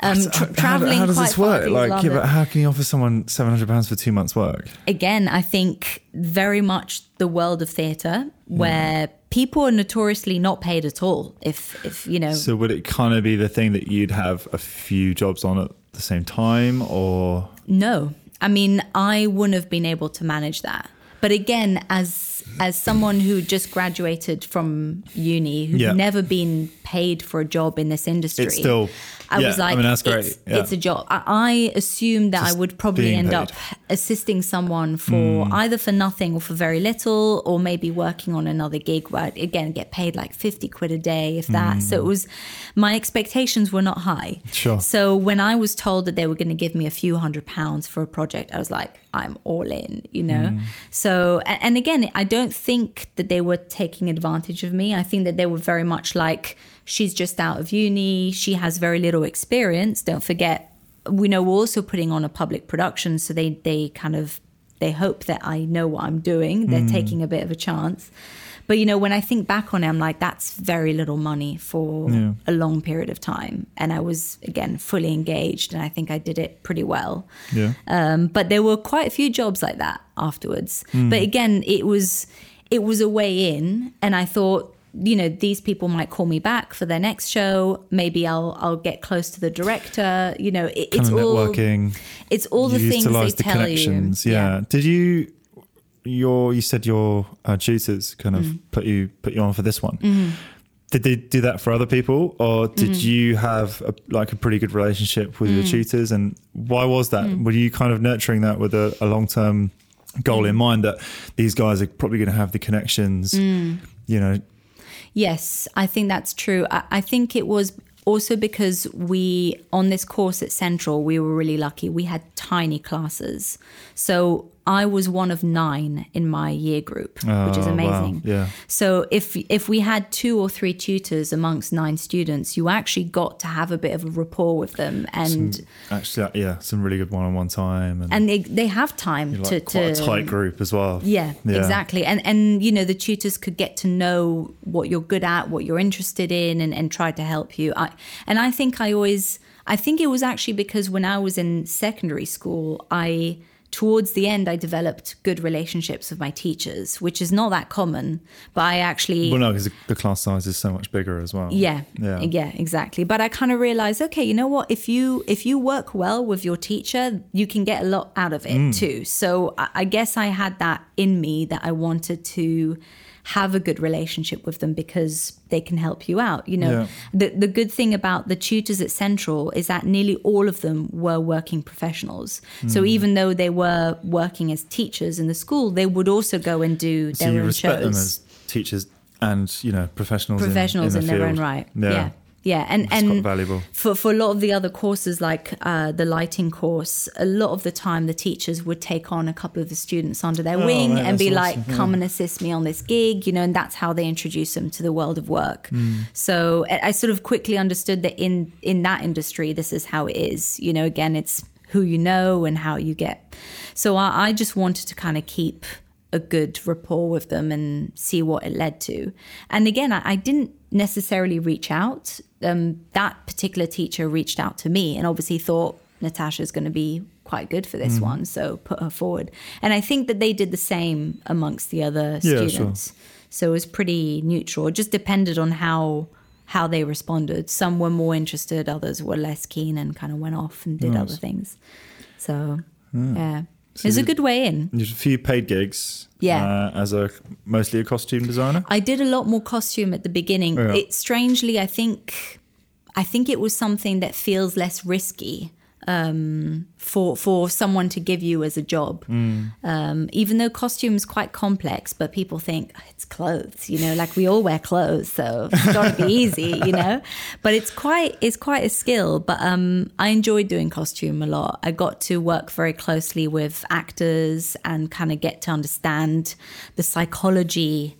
B: Um, tra-
A: how-
B: traveling
A: how, does
B: quite
A: this work? Like, yeah, but how can you offer someone seven hundred pounds for two months' work?
B: again, I think very much the world of theatre where people are notoriously not paid at all. If if you know,
A: So would it kind of be the thing that you'd have a few jobs on at the same time, or
B: No, I mean I wouldn't have been able to manage that. But again, as as someone who just graduated from uni, who'd
A: Yeah.
B: never been paid for a job in this industry,
A: It's still-
B: I
A: yeah,
B: was
A: I
B: like,
A: mean, that's great,
B: It's,
A: yeah.
B: it's a job. I, I assumed that
A: Just
B: I would probably end
A: paid.
B: up assisting someone for
A: Hmm.
B: either for nothing or for very little, or maybe working on another gig where I'd again get paid like fifty quid a day, if that. So it was my expectations were not high.
A: Hmm. Sure.
B: So when I was told that they were going to give me a few hundred pounds for a project, I was like, I'm all in, you know?
A: Mm.
B: So, and again, I don't think that they were taking advantage of me. I think that they were very much like, she's just out of uni, she has very little experience. Don't forget, we know we're also putting on a public production. So they, they kind of, they hope that I know what I'm doing. They're
A: Mm.
B: taking a bit of a chance. But you know, when I think back on it, I'm like, that's very little money for
A: Yeah.
B: a long period of time. And I was again fully engaged, and I think I did it pretty well.
A: yeah?
B: Um, but there were quite a few jobs like that afterwards.
A: Hmm.
B: But again, it was it was a way in, and I thought you know these people might call me back for their next show maybe i'll i'll get close to the director you know it, it's all
A: networking.
B: it's all the things they
A: the
B: tell
A: connections.
B: you
A: Yeah. Did you? Your you said your uh, tutors kind of
B: Mm.
A: put you put you on for this one.
B: Mm-hmm.
A: Did they do that for other people, or did you have a, like a pretty good relationship with your
B: Mm.
A: tutors? And why was that? Were you kind of nurturing that with a, a long term goal
B: Mm.
A: in mind that these guys are probably going to have the connections?
B: Mm.
A: You know,
B: Yes, I think that's true. I, I think it was also because we, on this course at Central, we were really lucky. We had tiny classes. So I was one of nine in my year group, which is
A: Oh, wow.
B: amazing.
A: Yeah.
B: So if if we had two or three tutors amongst nine students, you actually got to have a bit of a rapport with them, and
A: actually, uh, yeah, some really good one on one time, and,
B: and they they have time to
A: like quite
B: to
A: a tight group as well.
B: yeah, exactly. And and you know the tutors could get to know what you're good at, what you're interested in, and and try to help you. I and I think I always I think it was actually because when I was in secondary school, I towards the end I developed good relationships with my teachers, which is not that common. But I actually
A: Well, no, because the, class size is so much bigger as well.
B: yeah,
A: Yeah.
B: yeah, exactly. But I kind of realized, okay, you know what? If you if you work well with your teacher, you can get a lot out of it
A: Mm.
B: too. So I, I guess I had that in me that I wanted to have a good relationship with them because they can help you out. You know,
A: Yeah.
B: the the good thing about the tutors at Central is that nearly all of them were working professionals. So
A: Mm.
B: even though they were working as teachers in the school, they would also go and do
A: So
B: their
A: you
B: own
A: respect
B: shows
A: them as teachers and you know professionals. in-
B: professionals
A: in,
B: in,
A: the
B: their own right. Yeah. Yeah.
A: Yeah
B: and
A: and valuable.
B: for for a lot of the other courses like uh, the lighting course, a lot of the time the teachers would take on a couple of the students under their
A: Oh,
B: wing
A: right,
B: and be
A: that's
B: like,
A: awesome,
B: "Come and assist me on this gig," you know, and that's how they introduce them to the world of work.
A: Hmm.
B: So I, I sort of quickly understood that in in that industry, this is how it is. You know, again, it's who you know and how you get. So I, I just wanted to kind of keep a good rapport with them and see what it led to. And again, I, I didn't necessarily reach out. Um, that particular teacher reached out to me and obviously thought Natasha's going to be quite good for this one, so put her forward. And I think that they did the same amongst the other
A: Yeah, sure.
B: students. So it was pretty neutral. It just depended on how how they responded. Some were more interested, others were less keen and kind of went off and did other things. So yeah.
A: So
B: It's a good way in.
A: A few paid gigs.
B: Yeah.
A: Uh, as a mostly a costume designer.
B: I did a lot more costume at the beginning.
A: Yeah.
B: It strangely, I think, I think it was something that feels less risky um, for for someone to give you as a job.
A: Mm.
B: Um, even though costume is quite complex, but people think "Oh, it's clothes. You know, like we all wear clothes, so it's got to be easy. You know, but it's quite it's quite a skill. But um, I enjoyed doing costume a lot. I got to work very closely with actors and kind of get to understand the psychology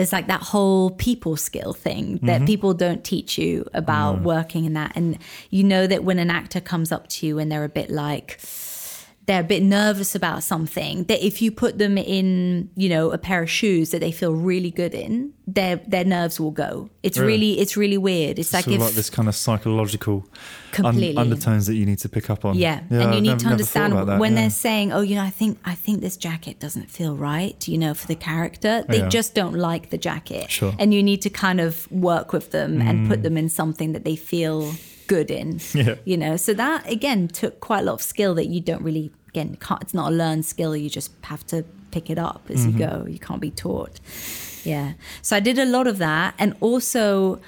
B: there's like that whole people skill thing that mm-hmm. people don't teach you about mm. working in that. And you know that when an actor comes up to you and they're a bit like, they're a bit nervous about something, that if you put them in, you know, a pair of shoes that they feel really good in, their their nerves will go. It's
A: Really?
B: really, it's really weird. It's like if
A: like this kind of psychological un- undertones that you need to pick up on.
B: Yeah, and
A: I've
B: you need to understand
A: that,
B: when
A: yeah.
B: they're saying, "Oh, you know, I think I think this jacket doesn't feel right," you know, for the character. They
A: Yeah.
B: just don't like the jacket,
A: Sure.
B: and you need to kind of work with them and put mm. them in something that they feel good in.
A: Yeah.
B: You know, so that again took quite a lot of skill that you don't really again can't. It's not a learned skill. You just have to pick it up as you mm-hmm. go. You can't be taught. Yeah. So I did a lot of that. And also,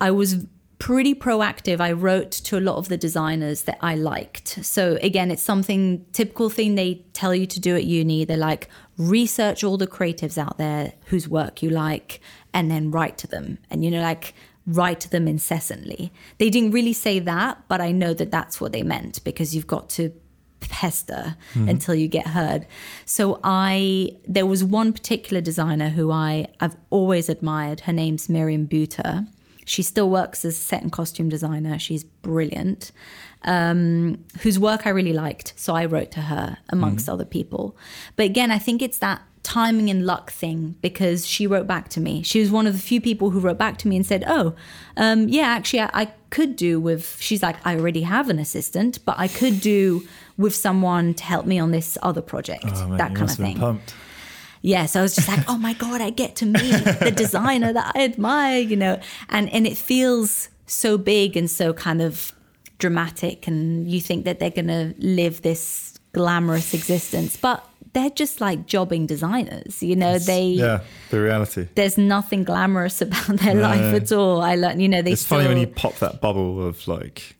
B: I was pretty proactive. I wrote to a lot of the designers that I liked. So again, it's something typical thing they tell you to do at uni. They're like, research all the creatives out there whose work you like and then write to them. And, you know, like, write to them incessantly. They didn't really say that, but I know that that's what they meant because you've got to pester until you get heard. So I there was one particular designer who I I've always admired. Her name's Miriam Buether. She still works as set and costume designer. She's brilliant. Um, whose work I really liked. So I wrote to her amongst other people. But again, I think it's that timing and luck thing because she wrote back to me. She was one of the few people who wrote back to me and said, "Oh, um, yeah, actually, I, I could do with." She's like, "I already have an assistant, but I could do with someone to help me on this other project,
A: Oh, mate,
B: that kind of
A: must have been
B: thing."
A: Pumped.
B: yeah, so I was just like, oh my god, I get to meet the designer that I admire, you know, and and it feels so big and so kind of dramatic, and you think that they're gonna live this glamorous existence, but they're just like jobbing designers, you know. They
A: yeah, the reality.
B: There's nothing glamorous about their life at all. I learned, you know, they.
A: It's
B: still,
A: funny when you pop that bubble of like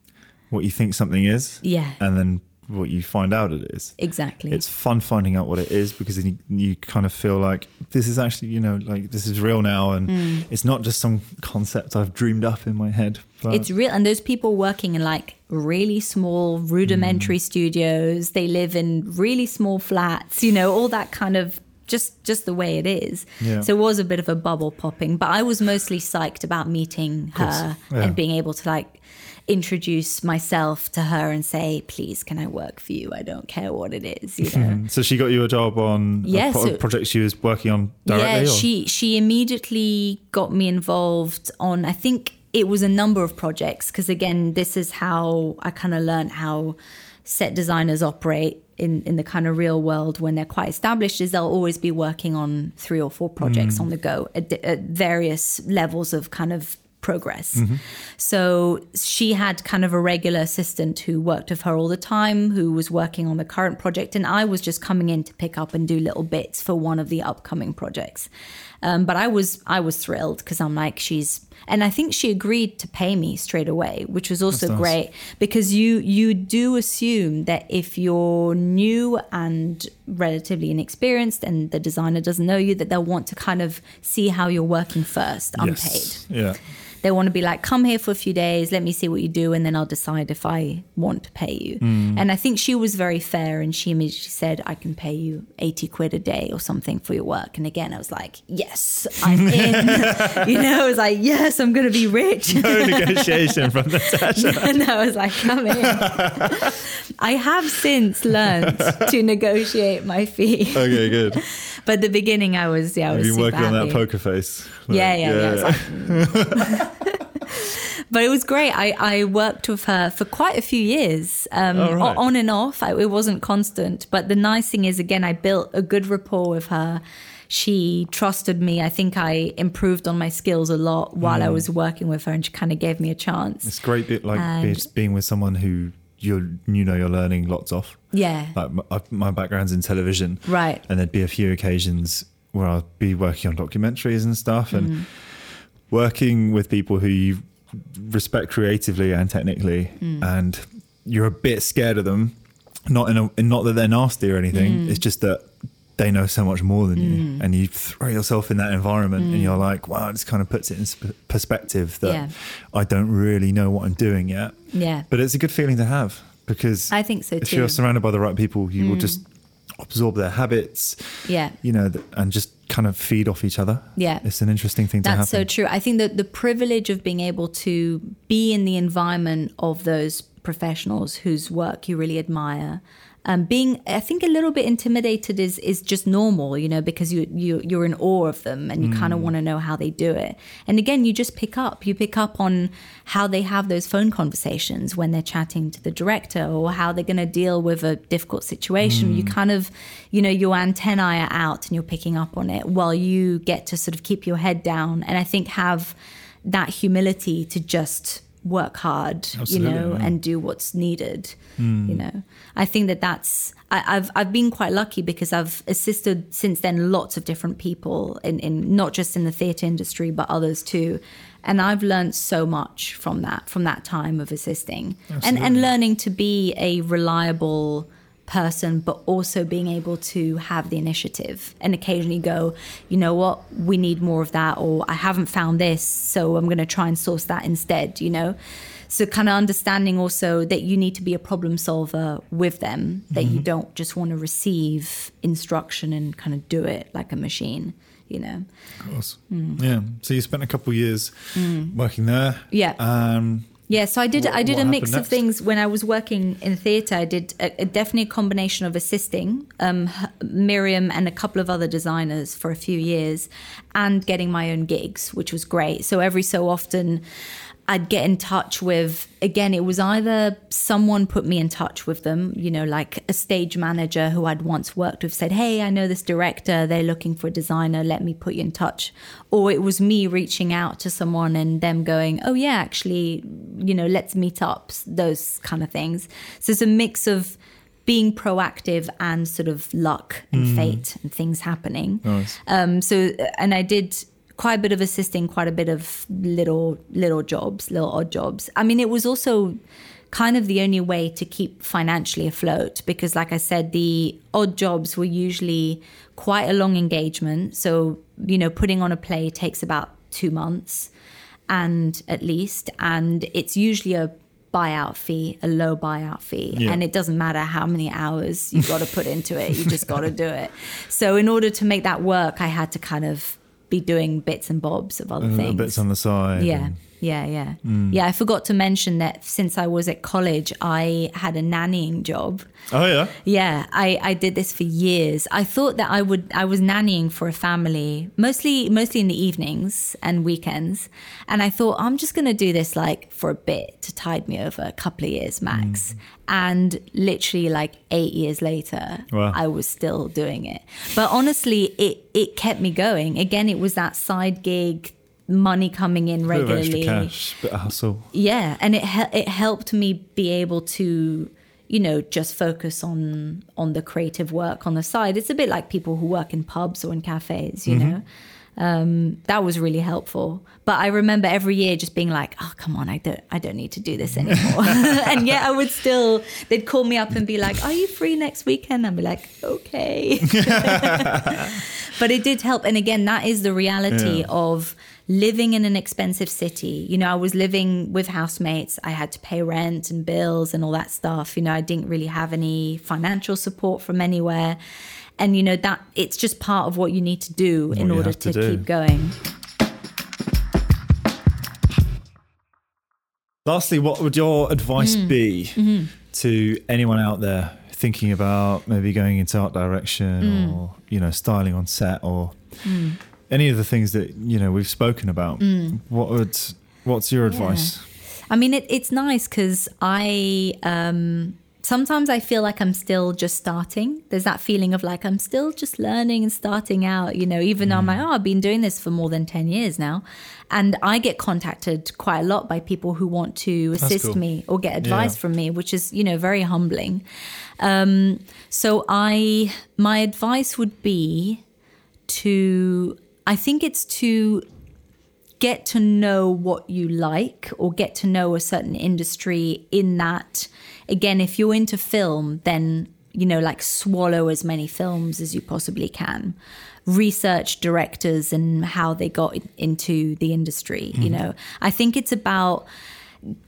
A: what you think something is,
B: Yeah.
A: and then what you find out it is.
B: exactly.
A: It's fun finding out what it is because then you, you kind of feel like this is actually, you know, like this is real now, and
B: Mm.
A: it's not just some concept I've dreamed up in my head. But
B: It's real, and those people working in like really small, rudimentary hmm. studios. They live in really small flats. You know, all that kind of just just the way it is.
A: Yeah.
B: So it was a bit of a bubble popping, but I was mostly psyched about meeting her
A: yeah.
B: and being able to like introduce myself to her and say, "Please, can I work for you? I don't care what it is." You know.
A: so she got you a job on
B: Yeah,
A: a pro-
B: so-
A: project she was working on directly.
B: Yeah,
A: or?
B: she she immediately got me involved on. I think it was a number of projects because again, this is how I kind of learned how set designers operate in in the kind of real world when they're quite established. Is they'll always be working on three or four projects on the go at, at various levels of kind of progress. So she had kind of a regular assistant who worked with her all the time, who was working on the current project, and I was just coming in to pick up and do little bits for one of the upcoming projects. Um, but I was I was thrilled because I'm like she's, and I think she agreed to pay me straight away, which was also
A: nice.
B: great because you you do assume that if you're new and relatively inexperienced and the designer doesn't know you, that they'll want to kind of see how you're working first, unpaid
A: Yes. Yeah.
B: They want to be like, come here for a few days, let me see what you do, and then I'll decide if I want to pay you.
A: Mm.
B: And I think she was very fair and she immediately said, I can pay you 80 quid a day or something for your work. And again, I was like, yes, I'm in. you know, I was like, yes, I'm going to be rich.
A: No negotiation from Natasha.
B: and I was like, come in. I have since learned to negotiate my fee.
A: Okay, good.
B: But the beginning, I was, yeah, I
A: Have
B: was
A: you been working on that poker face?
B: Yeah,
A: Like,
B: yeah, yeah. It was like, but it was great. I, I worked with her for quite a few years, um,
A: Oh, right.
B: on and off. I, it wasn't constant. But the nice thing is, again, I built a good rapport with her. She trusted me. I think I improved on my skills a lot while
A: Mm.
B: I was working with her, and she kind of gave me a chance.
A: It's great, bit like
B: And-
A: being with someone who you you know you're learning lots of.
B: Yeah,
A: Like my, my background's in television,
B: right.
A: and there'd be a few occasions where I'd be working on documentaries and stuff, and
B: Mm.
A: working with people who you respect creatively and technically,
B: Mm.
A: and you're a bit scared of them. Not in a, not that they're nasty or anything.
B: Mm.
A: It's just that they know so much more than you, and you throw yourself in that environment, and you're like, wow, this kind of puts it in sp- perspective that
B: Mm. Yeah.
A: I don't really know what I'm doing yet.
B: Yeah,
A: But it's a good feeling to have because
B: I think so
A: if you're surrounded by the right people, you will mm. just absorb their habits,
B: yeah.
A: you know, and just kind of feed off each other.
B: Yeah.
A: It's an interesting thing to
B: That's so true. I think that the privilege of being able to be in the environment of those professionals whose work you really admire. Um, being, I think, a little bit intimidated is is just normal, you know, because you you you're in awe of them and you kind
A: Mm.
B: of want to know how they do it. And again, you just pick up, you pick up on how they have those phone conversations when they're chatting to the director, or how they're going to deal with a difficult situation.
A: Mm.
B: You kind of, you know, your antennae are out and you're picking up on it while you get to sort of keep your head down. And I think have that humility to just work hard,
A: Absolutely,
B: you know,
A: yeah.
B: and do what's needed. Hmm. You know, I think that that's I, I've I've been quite lucky because I've assisted since then lots of different people in in not just in the theatre industry but others too, and I've learned so much from that from that time of assisting and and learning to be a reliable person but also being able to have the initiative and occasionally go you know what we need more of that or i haven't found this so i'm going to try and source that instead you know so kind of understanding also that you need to be a problem solver with them that you don't just want to receive instruction and kind of do it like a machine you know
A: Of course.
B: Mm.
A: Yeah. So you spent a couple of years working there.
B: Yeah.
A: Um,
B: Yeah, so I did.
A: What-
B: I did a mix
A: happened
B: of things when I was working in theatre. I did a, a definitely a combination of assisting um, Miriam and a couple of other designers for a few years, and getting my own gigs, which was great. So every so often. I'd get in touch with, again, it was either someone put me in touch with them, you know, like a stage manager who I'd once worked with said, Hey, I know this director, they're looking for a designer, let me put you in touch. Or it was me reaching out to someone and them going, Oh, yeah, actually, you know, let's meet up, those kind of things. So it's a mix of, being proactive and sort of luck and mm. fate and things happening. Nice. Um, so, and I did quite a bit of assisting, quite a bit of little little jobs, little odd jobs. I mean, it was also kind of the only way to keep financially afloat because like I said the odd jobs were usually quite a long engagement so you know putting on a play takes about 2 months and at least and it's usually a buyout fee, a low buyout fee. Yeah. And it doesn't matter how many hours you've got to put into it, you just got to do it. So, in order to make that work, I had to kind of be doing bits and bobs of other and things.
A: Bits on the side.
B: Yeah. And- yeah, yeah. Mm. Yeah, I forgot to mention that since I was at college, I had a nannying job.
A: Oh yeah.
B: Yeah, I, I did this for years. I thought that I would I was nannying for a family, mostly mostly in the evenings and weekends. And I thought I'm just gonna do this like for a bit to tide me over a couple of years max. Mm. And literally like eight years later, wow. I was still doing it. But honestly, it it kept me going. Again, it was that side gig money coming in regularly.
A: Bit of cash, bit of hustle.
B: Yeah, and it it helped me be able to, you know, just focus on on the creative work on the side. It's a bit like people who work in pubs or in cafes, you mm-hmm. know. Um, that was really helpful. But I remember every year just being like, "Oh, come on, I don't, I don't need to do this anymore." and yet I would still. They'd call me up and be like, "Are you free next weekend?" I'd be like, "Okay." but it did help, and again, that is the reality yeah. of living in an expensive city. You know, I was living with housemates. I had to pay rent and bills and all that stuff. You know, I didn't really have any financial support from anywhere. And, you know, that it's just part of what you need to do what in order to, to keep going.
A: Lastly, what would your advice mm. be mm-hmm. to anyone out there thinking about maybe going into art direction mm. or, you know, styling on set or mm any of the things that you know we've spoken about mm. what would what's your advice
B: yeah. i mean it, it's nice because i um sometimes i feel like i'm still just starting there's that feeling of like i'm still just learning and starting out you know even mm. though i'm like mm. oh i've been doing this for more than 10 years now and i get contacted quite a lot by people who want to assist cool. me or get advice yeah. from me which is you know very humbling um so i my advice would be to I think it's to get to know what you like or get to know a certain industry in that again if you're into film then you know like swallow as many films as you possibly can research directors and how they got into the industry mm. you mm-hmm. know i think it's about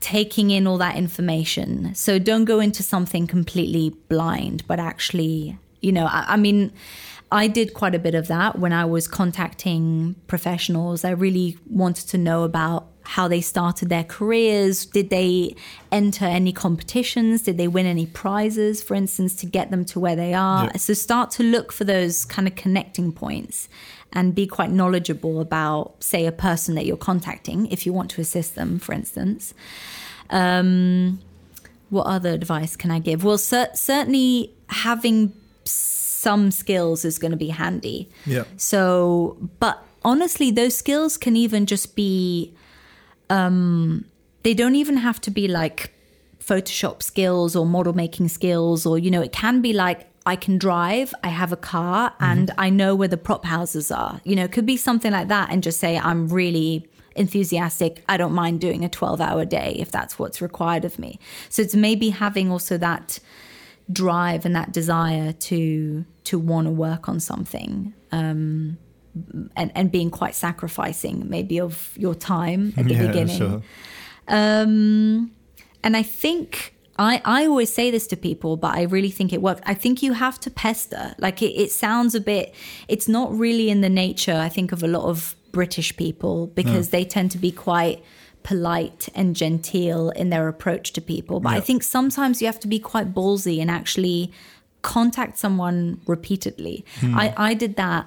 B: taking in all that information so don't go into something completely blind but actually you know I, I mean I did quite a bit of that when I was contacting professionals. I really wanted to know about how they started their careers. Did they enter any competitions? Did they win any prizes, for instance, to get them to where they are? Yep. So start to look for those kind of connecting points and be quite knowledgeable about, say, a person that you're contacting if you want to assist them, for instance. Um, what other advice can I give? Well, cer- certainly having some skills is going to be handy.
A: Yeah.
B: So, but honestly, those skills can even just be, um, they don't even have to be like Photoshop skills or model making skills, or, you know, it can be like, I can drive, I have a car, mm-hmm. and I know where the prop houses are. You know, it could be something like that, and just say, I'm really enthusiastic. I don't mind doing a 12 hour day if that's what's required of me. So it's maybe having also that drive and that desire to to want to work on something um, and and being quite sacrificing maybe of your time at the yeah, beginning sure. um, and i think I, I always say this to people, but I really think it works. I think you have to pester. Like it, it sounds a bit, it's not really in the nature, I think, of a lot of British people because no. they tend to be quite polite and genteel in their approach to people. But I think sometimes you have to be quite ballsy and actually contact someone repeatedly. Hmm. I, I did that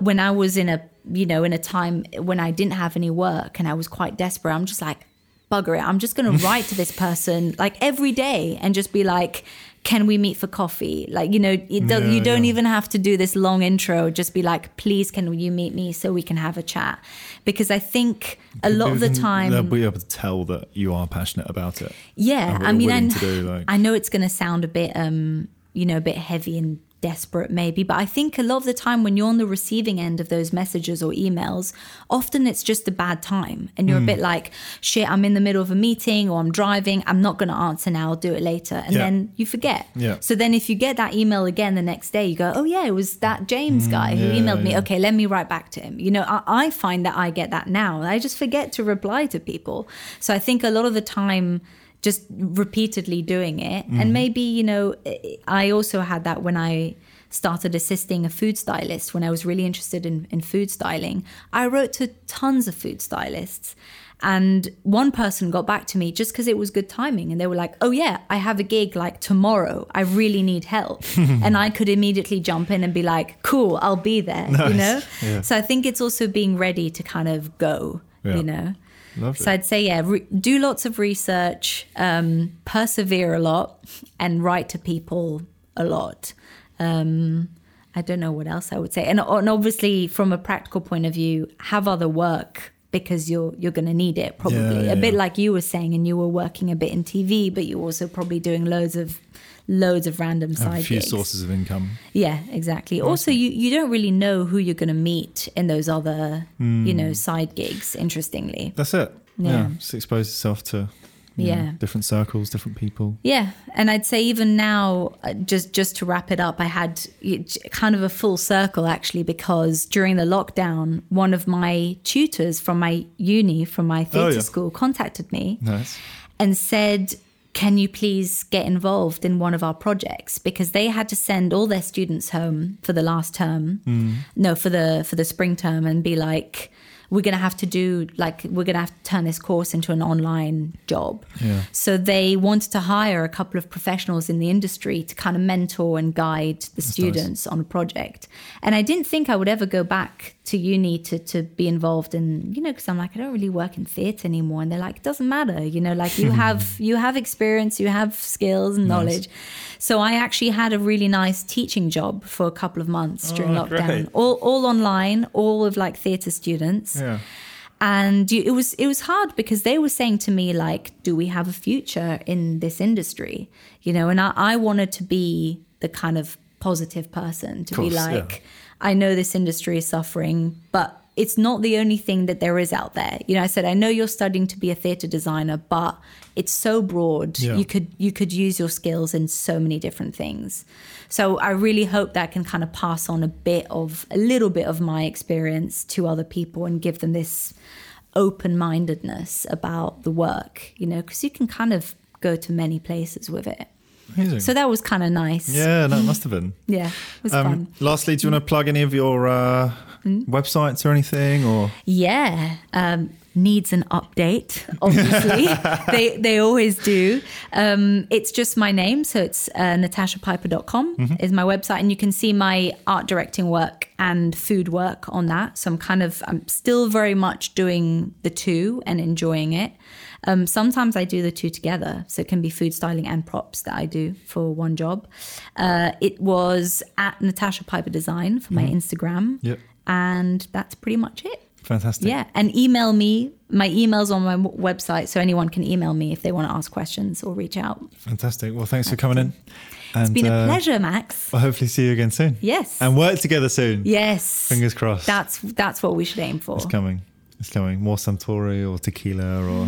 B: when I was in a you know in a time when I didn't have any work and I was quite desperate. I'm just like bugger it. I'm just going to write to this person like every day and just be like, can we meet for coffee? Like, you know, does,
C: Yeah,
B: you don't
C: yeah.
B: even have to do this long intro. Just be like, please, can you meet me so we can have a chat? Because I think a lot of the time,
C: they'll be able to tell that you are passionate about it.
B: yeah, I mean, I,
C: like-
B: I know it's going to sound a bit, um, you know, a bit heavy and desperate maybe, but I think a lot of the time when you're on the receiving end of those messages or emails, often it's just a bad time, and you're a
C: Hmm.
B: bit like, shit, I'm in the middle of a meeting or I'm driving, I'm not going to answer now, I'll do it later, and
C: Yeah.
B: then you forget.
C: Yeah.
B: So then if you get that email again the next day, you go, oh yeah, it was that James guy who
C: Hmm, yeah,
B: emailed me. Okay, let me write back to him. You know, I, I find that I get that now. I just forget to reply to people. So I think a lot of the time, just repeatedly doing it,
C: Mm-hmm.
B: and maybe you know, I also had that when I started assisting a food stylist when I was really interested in, in food styling. I wrote to tons of food stylists. And one person got back to me just because it was good timing. And they were like, oh, yeah, I have a gig like tomorrow. I really need help. and I could immediately jump in and be like, cool, I'll be there, you know?
C: Yeah.
B: So I think it's also being ready to kind of go,
C: Yeah.
B: you know?
C: Lovely.
B: So I'd say, yeah, re- do lots of research, um, persevere a lot, and write to people a lot. Um, I don't know what else I would say, and, and obviously, from a practical point of view, have other work because you're you're going to need it probably.
C: Yeah, yeah,
B: a bit
C: yeah.
B: like you were saying, and you were working a bit in TV, but you're also probably doing loads of loads of random side
C: a few
B: gigs.
C: sources of income.
B: Yeah, exactly. Also, you, you don't really know who you're going to meet in those other,
C: Hmm.
B: you know, side gigs, interestingly.
C: That's it.
B: Yeah.
C: Yeah. Just expose yourself to you know,
B: Yeah.
C: different circles, different people.
B: Yeah, and I'd say even now, uh, just just to wrap it up, I had kind of a full circle actually because during the lockdown, one of my tutors from my uni, from my theatre
C: yeah.
B: school, contacted me
C: Nice.
B: and said, "Can you please get involved in one of our projects?" Because they had to send all their students home for the last term, hmm. no, for the for the spring term, and be like, "We're gonna have to do like we're gonna have to turn this course into an online job."
C: Yeah.
B: So they wanted to hire a couple of professionals in the industry to kind of mentor and guide the students on a project. And I didn't think I would ever go back to uni to, to be involved in, you know, because I'm like, I don't really work in theatre anymore. And they're like, it doesn't matter, you know, like you have you have experience, you have skills and knowledge. So I actually had a really nice teaching job for a couple of months oh, during
C: Oh,
B: lockdown.
C: great.
B: All all online, all with like theatre students
C: Yeah.
B: and you, it was it was hard because they were saying to me like do we have a future in this industry you know and i, I wanted to be the kind of positive person to
C: Course,
B: be
C: yeah.
B: like i know this industry is suffering but it's not the only thing that there is out there you know i said i know you're studying to be a theater designer but it's so broad
C: Yeah.
B: you could you could use your skills in so many different things so i really hope that I can kind of pass on a bit of a little bit of my experience to other people and give them this open-mindedness about the work you know because you can kind of go to many places with it
C: Amazing.
B: so that was kind of nice
C: yeah, that must have been.
B: yeah it was
C: Um,
B: fun
C: lastly, do you want to plug any of your uh,
B: Hmm?
C: websites or anything? Or
B: Yeah, um, needs an update. Obviously, they they always do. Um, it's just my name, so it's uh, natashapiper.com is my website, and you can see my art directing work and food work on that. So I'm kind of I'm still very much doing the two and enjoying it. Um, sometimes I do the two together, so it can be food styling and props that I do for one job. Uh, it was at Natasha Piper Design for my Instagram,
C: Yep.
B: and that's pretty much it.
C: Fantastic.
B: Yeah, and email me. My email's on my website, so anyone can email me if they want to ask questions or reach out.
C: Fantastic. Well, thanks for coming in. And,
B: It's been a
C: uh,
B: pleasure, Max.
C: I'll hopefully see you again soon.
B: Yes.
C: And work together soon.
B: yes.
C: Fingers crossed.
B: That's that's what we should aim for.
C: It's coming. It's coming. More Suntory or tequila or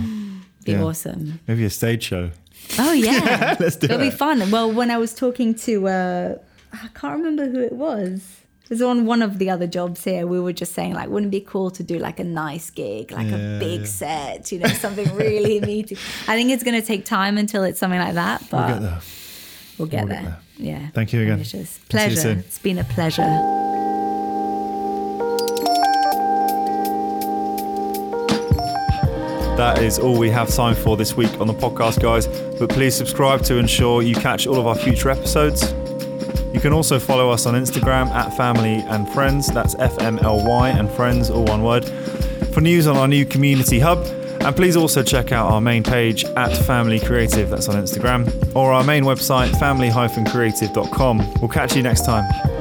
B: Be
C: yeah.
B: awesome.
C: maybe a stage show.
B: Oh yeah,
C: Let's do
B: It'll be
C: it.
B: fun. Well, when I was talking to, uh, I can't remember who it was. Was on one of the other jobs here. We were just saying like, wouldn't it be cool to do like a nice gig, like
C: Yeah,
B: a big
C: yeah.
B: set, you know, something really meaty. I think it's going to take time until it's something like that, but
C: We'll get there.
B: We'll get
C: We'll get
B: there. Yeah.
C: Thank you again. You
B: Pleasure. It's been a pleasure.
A: That is all we have time for this week on the podcast, guys. But please subscribe to ensure you catch all of our future episodes. You can also follow us on Instagram at Family and Friends, that's FMLY and Friends, all one word, for news on our new community hub. And please also check out our main page at Family Creative, that's on Instagram, or our main website, family-creative.com. We'll catch you next time.